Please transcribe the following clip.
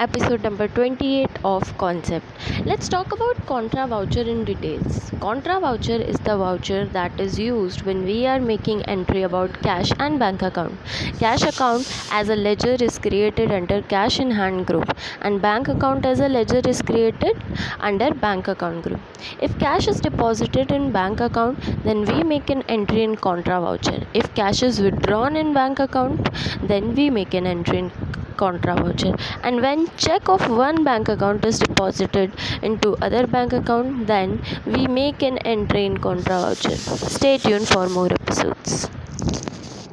episode number 28 of Concept. Let's talk about contra voucher in details. Contra voucher is the voucher that is used when we are making entry about cash and bank account. Cash account as a ledger is created under cash in hand group and bank account as a ledger is created under bank account group. If cash is deposited in bank account then we make an entry in contra voucher. If cash is withdrawn in bank account then we make an entry in contra voucher and when check of one bank account is deposited into other bank account then we make an entry in contra voucher stay tuned for more episodes